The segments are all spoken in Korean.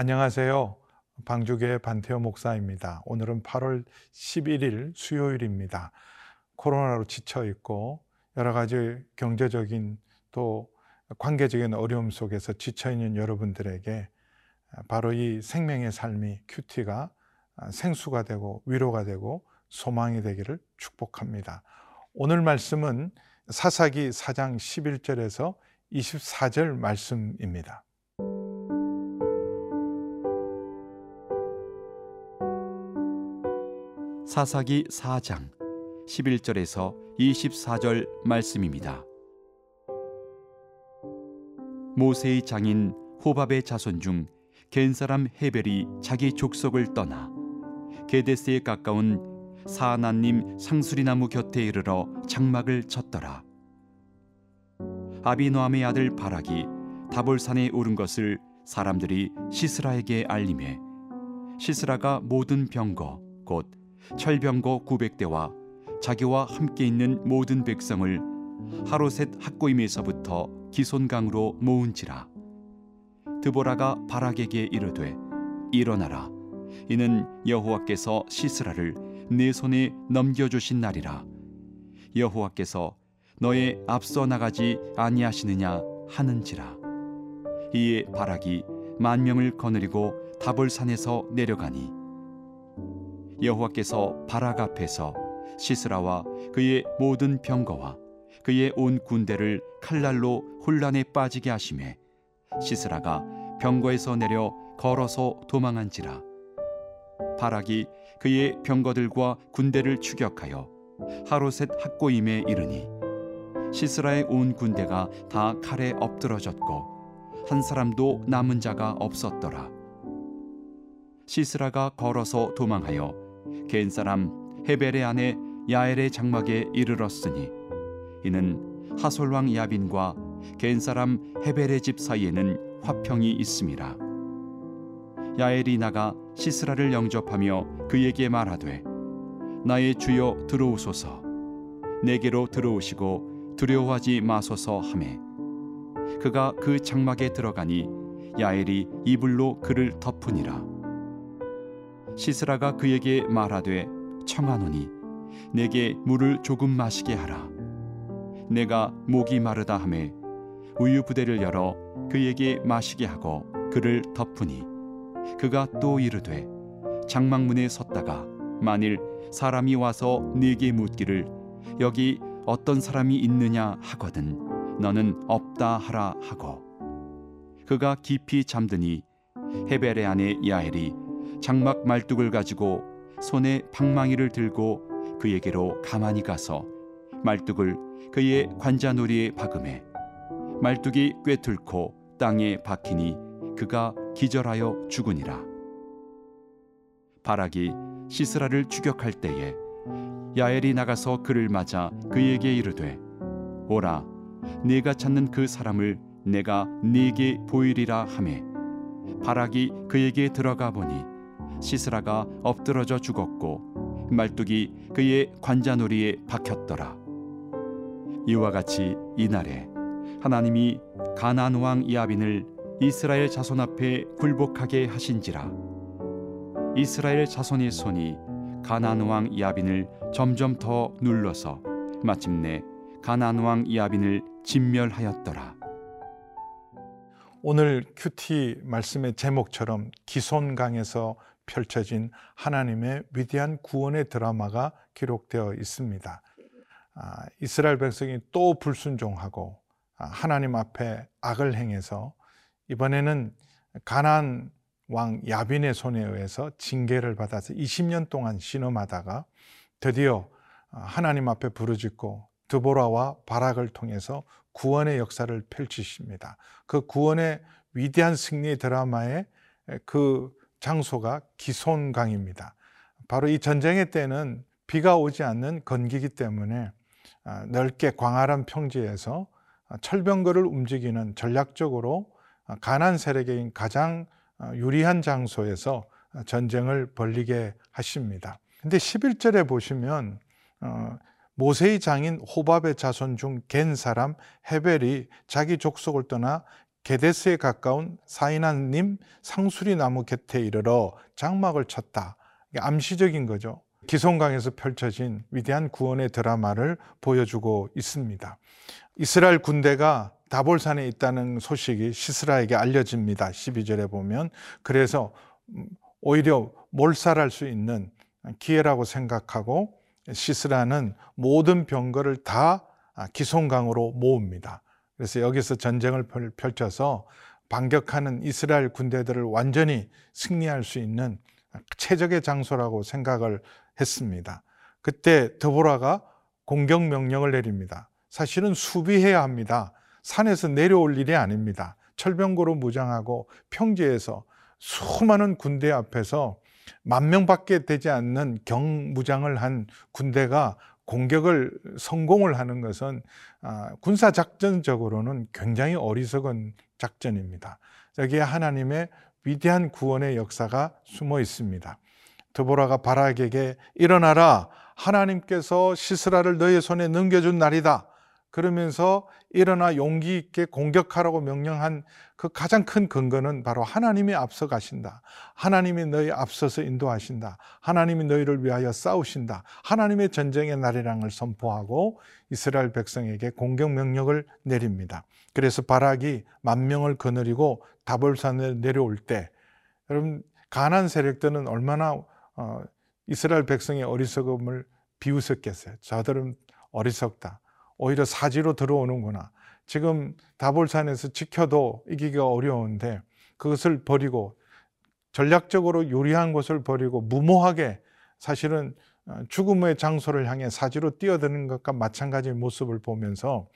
안녕하세요. 방주교의 반태호 목사입니다. 오늘은 8월 11일 수요일입니다. 코로나로 지쳐 있고 여러 가지 경제적인 또 관계적인 어려움 속에서 지쳐 있는 여러분들에게 바로 이 생명의 삶이 큐티가 생수가 되고 위로가 되고 소망이 되기를 축복합니다. 오늘 말씀은 사사기 4장 11절에서 24절 말씀입니다. 사사기 4장 11절에서 24절 말씀입니다. 모세의 장인 호밥의 자손 중 겐사람 헤벨이 자기 족속을 떠나 게데스에 가까운 사하나님 상수리나무 곁에 이르러 장막을 쳤더라. 아비노함의 아들 바락이 다볼산에 오른 것을 사람들이 시스라에게 알림해 시스라가 모든 병거 곧 철병거 900대와 자기와 함께 있는 모든 백성을 하루셋 학고임에서부터 기손강으로 모은지라. 드보라가 바락에게 이르되 일어나라. 이는 여호와께서 시스라를 내 손에 넘겨 주신 날이라. 여호와께서 너의 앞서 나가지 아니하시느냐 하는지라. 이에 바락이 만 명을 거느리고 다볼산에서 내려가니 여호와께서 바락 앞에서 시스라와 그의 모든 병거와 그의 온 군대를 칼날로 혼란에 빠지게 하심에 시스라가 병거에서 내려 걸어서 도망한지라. 바락이 그의 병거들과 군대를 추격하여 하루셋 학고임에 이르니 시스라의 온 군대가 다 칼에 엎드러졌고 한 사람도 남은 자가 없었더라. 시스라가 걸어서 도망하여 겐 사람 헤벨의 아내 야엘의 장막에 이르렀으니 이는 하솔 왕 야빈과 겐 사람 헤벨의 집 사이에는 화평이 있음이라. 야엘이 나가 시스라를 영접하며 그에게 말하되 나의 주여 들어오소서. 내게로 들어오시고 두려워하지 마소서 하매. 그가 그 장막에 들어가니 야엘이 이불로 그를 덮으니라 시스라가 그에게 말하되 청하노니 내게 물을 조금 마시게 하라. 내가 목이 마르다 하매 우유 부대를 열어 그에게 마시게 하고 그를 덮으니 그가 또 이르되 장막문에 섰다가 만일 사람이 와서 네게 묻기를 여기 어떤 사람이 있느냐 하거든 너는 없다 하라 하고 그가 깊이 잠드니 헤벨의 아내 야엘이 장막 말뚝을 가지고 손에 방망이를 들고 그에게로 가만히 가서 말뚝을 그의 관자놀이에 박음해 말뚝이 꿰뚫고 땅에 박히니 그가 기절하여 죽으니라. 바락이 시스라를 추격할 때에 야엘이 나가서 그를 맞아 그에게 이르되 오라 네가 찾는 그 사람을 내가 네게 보이리라 하매 바락이 그에게 들어가 보니 시스라가 엎드러져 죽었고 말뚝이 그의 관자놀이에 박혔더라. 이와 같이 이날에 하나님이 가나안 왕 야빈을 이스라엘 자손 앞에 굴복하게 하신지라 이스라엘 자손의 손이 가나안 왕 야빈을 점점 더 눌러서 마침내 가나안 왕 야빈을 진멸하였더라. 오늘 큐티 말씀의 제목처럼 기손강에서 펼쳐진 하나님의 위대한 구원의 드라마가 기록되어 있습니다. 아, 이스라엘 백성이 또 불순종하고 아, 하나님 앞에 악을 행해서 이번에는 가난 왕 야빈의 손에 의해서 징계를 받아서 20년 동안 신음하다가 드디어 아, 하나님 앞에 부르짖고 드보라와 바락을 통해서 구원의 역사를 펼치십니다. 그 구원의 위대한 승리 드라마의 그 장소가 기손강입니다. 바로 이 전쟁의 때는 비가 오지 않는 건기기 때문에 아, 넓게 광활한 평지에서 철병거를 움직이는 전략적으로 가난 세력인 가장 유리한 장소에서 전쟁을 벌리게 하십니다. 근데 11절에 보시면 어, 모세의 장인 호밥의 자손 중 겐 사람 헤벨이 자기 족속을 떠나 게데스에 가까운 사이나님 상수리 나무 곁에 이르러 장막을 쳤다. 암시적인 거죠. 기송강에서 펼쳐진 위대한 구원의 드라마를 보여주고 있습니다. 이스라엘 군대가 다볼산에 있다는 소식이 시스라에게 알려집니다. 12절에 보면 그래서 오히려 몰살할 수 있는 기회라고 생각하고 시스라는 모든 병거를 다 기송강으로 모읍니다. 그래서 여기서 전쟁을 펼쳐서 반격하는 이스라엘 군대들을 완전히 승리할 수 있는 최적의 장소라고 생각을 했습니다. 그때 드보라가 공격 명령을 내립니다. 사실은 수비해야 합니다. 산에서 내려올 일이 아닙니다. 철병고로 무장하고 평지에서 수많은 군대 앞에서 만 명밖에 되지 않는 경무장을 한 군대가 공격을 성공을 하는 것은 아, 군사 작전적으로는 굉장히 어리석은 작전입니다. 여기에 하나님의 위대한 구원의 역사가 숨어 있습니다. 드보라가 바락에게 일어나라 하나님께서 시스라를 너의 손에 넘겨준 날이다. 그러면서 일어나 용기 있게 공격하라고 명령한 그 가장 큰 근거는 바로 하나님이 앞서 가신다. 하나님이 너희 앞서서 인도하신다. 하나님이 너희를 위하여 싸우신다. 하나님의 전쟁의 날이랑을 선포하고 이스라엘 백성에게 공격 명령을 내립니다. 그래서 바락이 만 명을 거느리고 다볼산에 내려올 때 여러분 가난 세력들은 얼마나 어, 이스라엘 백성의 어리석음을 비웃었겠어요. 저들은 어리석다. 오히려 사지로 들어오는구나. 지금 다볼산에서 지켜도 이기기가 어려운데 그것을 버리고 전략적으로 유리한 곳을 버리고 무모하게 사실은 어, 죽음의 장소를 향해 사지로 뛰어드는 것과 마찬가지의 모습을 보면서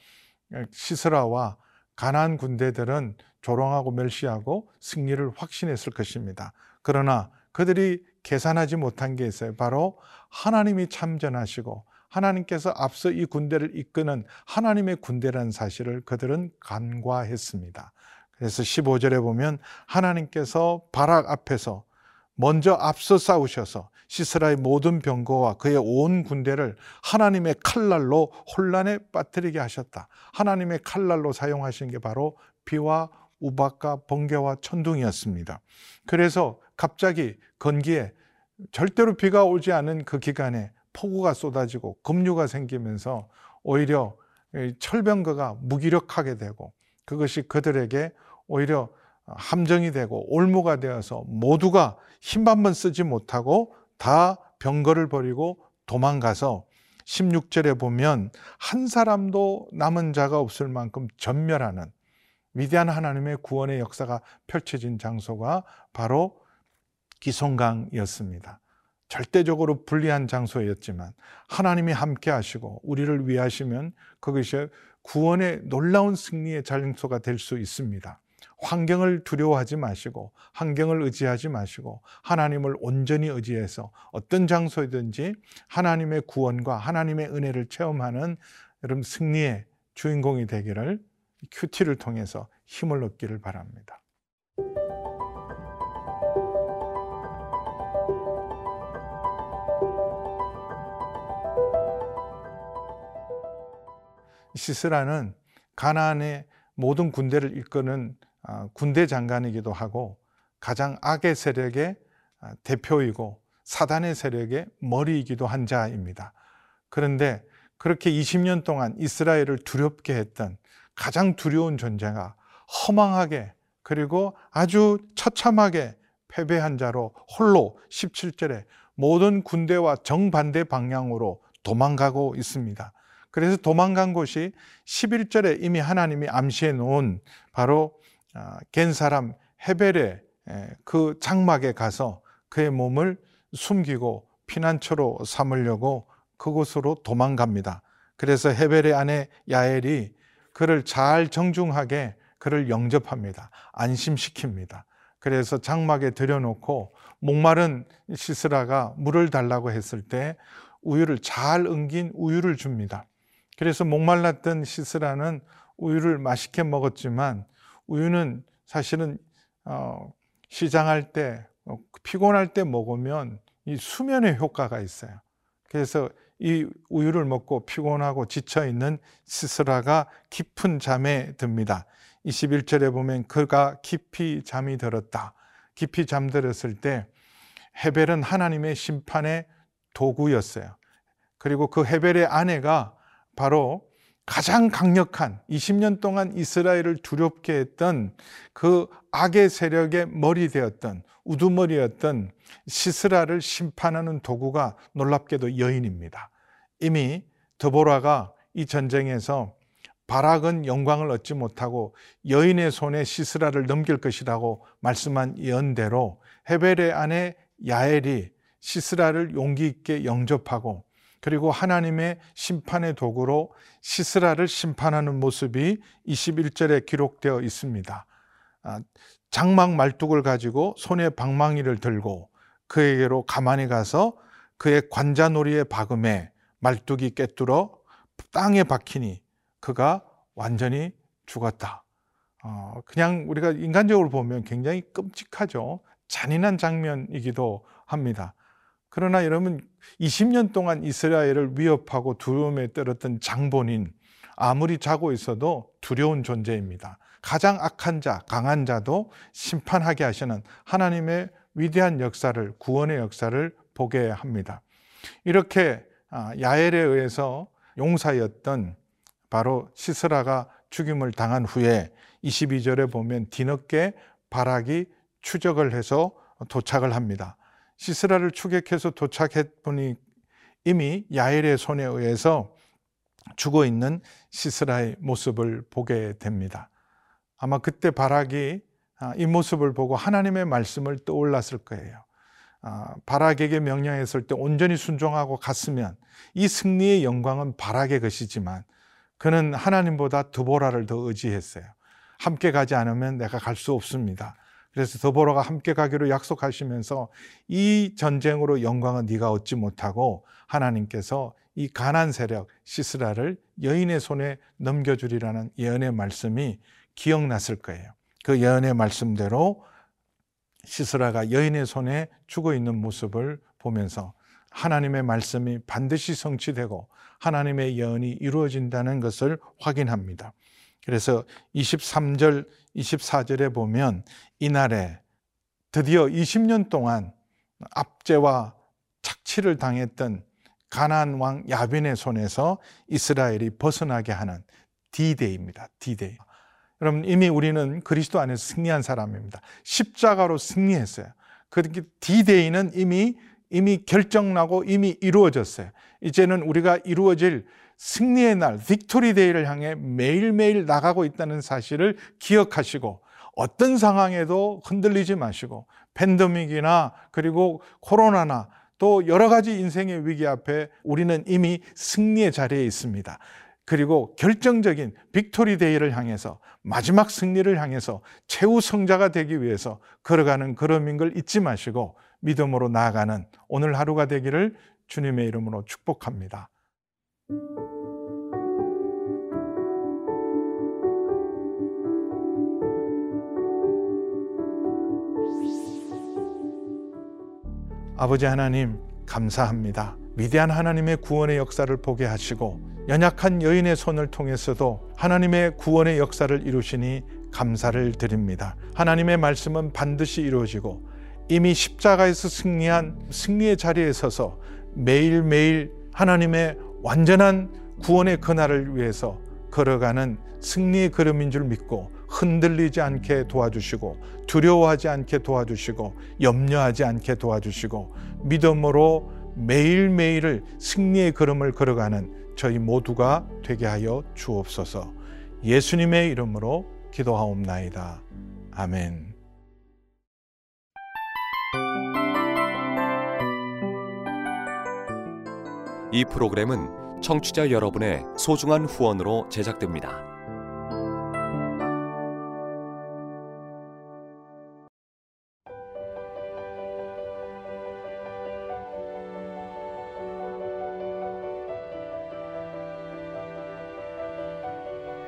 시스라와 가난 군대들은 조롱하고 멸시하고 승리를 확신했을 것입니다. 그러나 그들이 계산하지 못한 게 있어요. 바로 하나님이 참전하시고 하나님께서 앞서 이 군대를 이끄는 하나님의 군대라는 사실을 그들은 간과했습니다. 그래서 15절에 보면 하나님께서 바락 앞에서 먼저 앞서 싸우셔서 시스라의 모든 병거와 그의 온 군대를 하나님의 칼날로 혼란에 빠뜨리게 하셨다. 하나님의 칼날로 사용하신 게 바로 비와 우박과 번개와 천둥이었습니다. 그래서 갑자기 건기에 절대로 비가 오지 않은 그 기간에 폭우가 쏟아지고 급류가 생기면서 오히려 철병거가 무기력하게 되고 그것이 그들에게 오히려 함정이 되고 올무가 되어서 모두가 힘 한번 쓰지 못하고 다 병거를 버리고 도망가서 16절에 보면 한 사람도 남은 자가 없을 만큼 전멸하는 위대한 하나님의 구원의 역사가 펼쳐진 장소가 바로 기송강이었습니다. 절대적으로 불리한 장소였지만 하나님이 함께 하시고 우리를 위하시면 그것이 구원의 놀라운 승리의 장소가 될 수 있습니다. 환경을 두려워하지 마시고 환경을 의지하지 마시고 하나님을 온전히 의지해서 어떤 장소이든지 하나님의 구원과 하나님의 은혜를 체험하는 여러분 승리의 주인공이 되기를 큐티를 통해서 힘을 얻기를 바랍니다. 시스라는 가나안의 모든 군대를 이끄는 아, 군대 장관이기도 하고 가장 악의 세력의 아, 대표이고 사단의 세력의 머리이기도 한 자입니다. 그런데 그렇게 20년 동안 이스라엘을 두렵게 했던 가장 두려운 존재가 허망하게 그리고 아주 처참하게 패배한 자로 홀로 17절에 모든 군대와 정반대 방향으로 도망가고 있습니다. 그래서 도망간 곳이 11절에 이미 하나님이 암시해 놓은 바로 아, 겐 사람 헤벨의 그 장막에 가서 그의 몸을 숨기고 피난처로 삼으려고 그곳으로 도망갑니다. 그래서 헤벨의 아내 야엘이 그를 잘 정중하게 그를 영접합니다. 안심시킵니다. 그래서 장막에 들여놓고 목마른 시스라가 물을 달라고 했을 때 우유를 잘 응긴 우유를 줍니다. 그래서 목말랐던 시스라는 우유를 맛있게 먹었지만 우유는 사실은 어, 시장할 때 어, 피곤할 때 먹으면 이 수면의 효과가 있어요. 그래서 이 우유를 먹고 피곤하고 지쳐 있는 시스라가 깊은 잠에 듭니다. 21절에 보면 그가 깊이 잠이 들었다. 깊이 잠들었을 때 헤벨은 하나님의 심판의 도구였어요. 그리고 그 헤벨의 아내가 바로 가장 강력한 20년 동안 이스라엘을 두렵게 했던 그 악의 세력의 머리 되었던 우두머리였던 시스라를 심판하는 도구가 놀랍게도 여인입니다. 이미 드보라가 이 전쟁에서 바락은 영광을 얻지 못하고 여인의 손에 시스라를 넘길 것이라고 말씀한 예언대로 헤벨의 아내 야엘이 시스라를 용기 있게 영접하고 그리고 하나님의 심판의 도구로 시스라를 심판하는 모습이 21절에 기록되어 있습니다. 아, 장막 말뚝을 가지고 손에 방망이를 들고 그에게로 가만히 가서 그의 관자놀이의 박음에 말뚝이 깨뚫어 땅에 박히니 그가 완전히 죽었다. 어, 그냥 우리가 인간적으로 보면 굉장히 끔찍하죠. 잔인한 장면이기도 합니다. 그러나 여러분 20년 동안 이스라엘을 위협하고 두려움에 떨었던 장본인 아무리 자고 있어도 두려운 존재입니다. 가장 악한 자, 강한 자도 심판하게 하시는 하나님의 위대한 역사를 구원의 역사를 보게 합니다. 이렇게 아, 야엘에 의해서 용사였던 바로 시스라가 죽임을 당한 후에 22절에 보면 뒤늦게 바락이 추적을 해서 도착을 합니다. 시스라를 추격해서 도착했더니 이미 야엘의 손에 의해서 죽어 있는 시스라의 모습을 보게 됩니다. 아마 그때 바락이 아, 이 모습을 보고 하나님의 말씀을 떠올랐을 거예요. 아, 바락에게 명령했을 때 온전히 순종하고 갔으면 이 승리의 영광은 바락의 것이지만 그는 하나님보다 드보라를 더 의지했어요. 함께 가지 않으면 내가 갈 수 없습니다. 그래서 더보라가 함께 가기로 약속하시면서 이 전쟁으로 영광은 네가 얻지 못하고 하나님께서 이 가난 세력 시스라를 여인의 손에 넘겨주리라는 예언의 말씀이 기억났을 거예요. 그 예언의 말씀대로 시스라가 여인의 손에 죽어 있는 모습을 보면서 하나님의 말씀이 반드시 성취되고 하나님의 예언이 이루어진다는 것을 확인합니다. 그래서 23절, 24절에 보면 이날에 드디어 20년 동안 압제와 착취를 당했던 가나안 왕 야빈의 손에서 이스라엘이 벗어나게 하는 D-Day입니다. D-Day. 여러분 이미 우리는 그리스도 안에서 승리한 사람입니다. 십자가로 승리했어요. 그 D-Day는 이미 이미 결정나고 이미 이루어졌어요. 이제는 우리가 이루어질 승리의 날, victory day를 향해 매일매일 나가고 있다는 사실을 기억하시고 어떤 상황에도 흔들리지 마시고 팬데믹이나 그리고 코로나나 또 여러 가지 인생의 위기 앞에 우리는 이미 승리의 자리에 있습니다. 그리고 결정적인 victory day를 향해서 마지막 승리를 향해서 최후 승자가 되기 위해서 걸어가는 걸음인 걸 잊지 마시고 믿음으로 나아가는 오늘 하루가 되기를 주님의 이름으로 축복합니다. 아버지 하나님, 감사합니다. 위대한 하나님의 구원의 역사를 보게 하시고 연약한 여인의 손을 통해서도 하나님의 구원의 역사를 이루시니 감사를 드립니다. 하나님의 말씀은 반드시 이루어지고 이미 십자가에서 승리한 승리의 자리에 서서 매일매일 하나님의 완전한 구원의 그날을 위해서 걸어가는 승리의 걸음인 줄 믿고 흔들리지 않게 도와주시고 두려워하지 않게 도와주시고 염려하지 않게 도와주시고 믿음으로 매일매일을 승리의 걸음을 걸어가는 저희 모두가 되게 하여 주옵소서 예수님의 이름으로 기도하옵나이다. 아멘. 이 프로그램은 청취자 여러분의 소중한 후원으로 제작됩니다.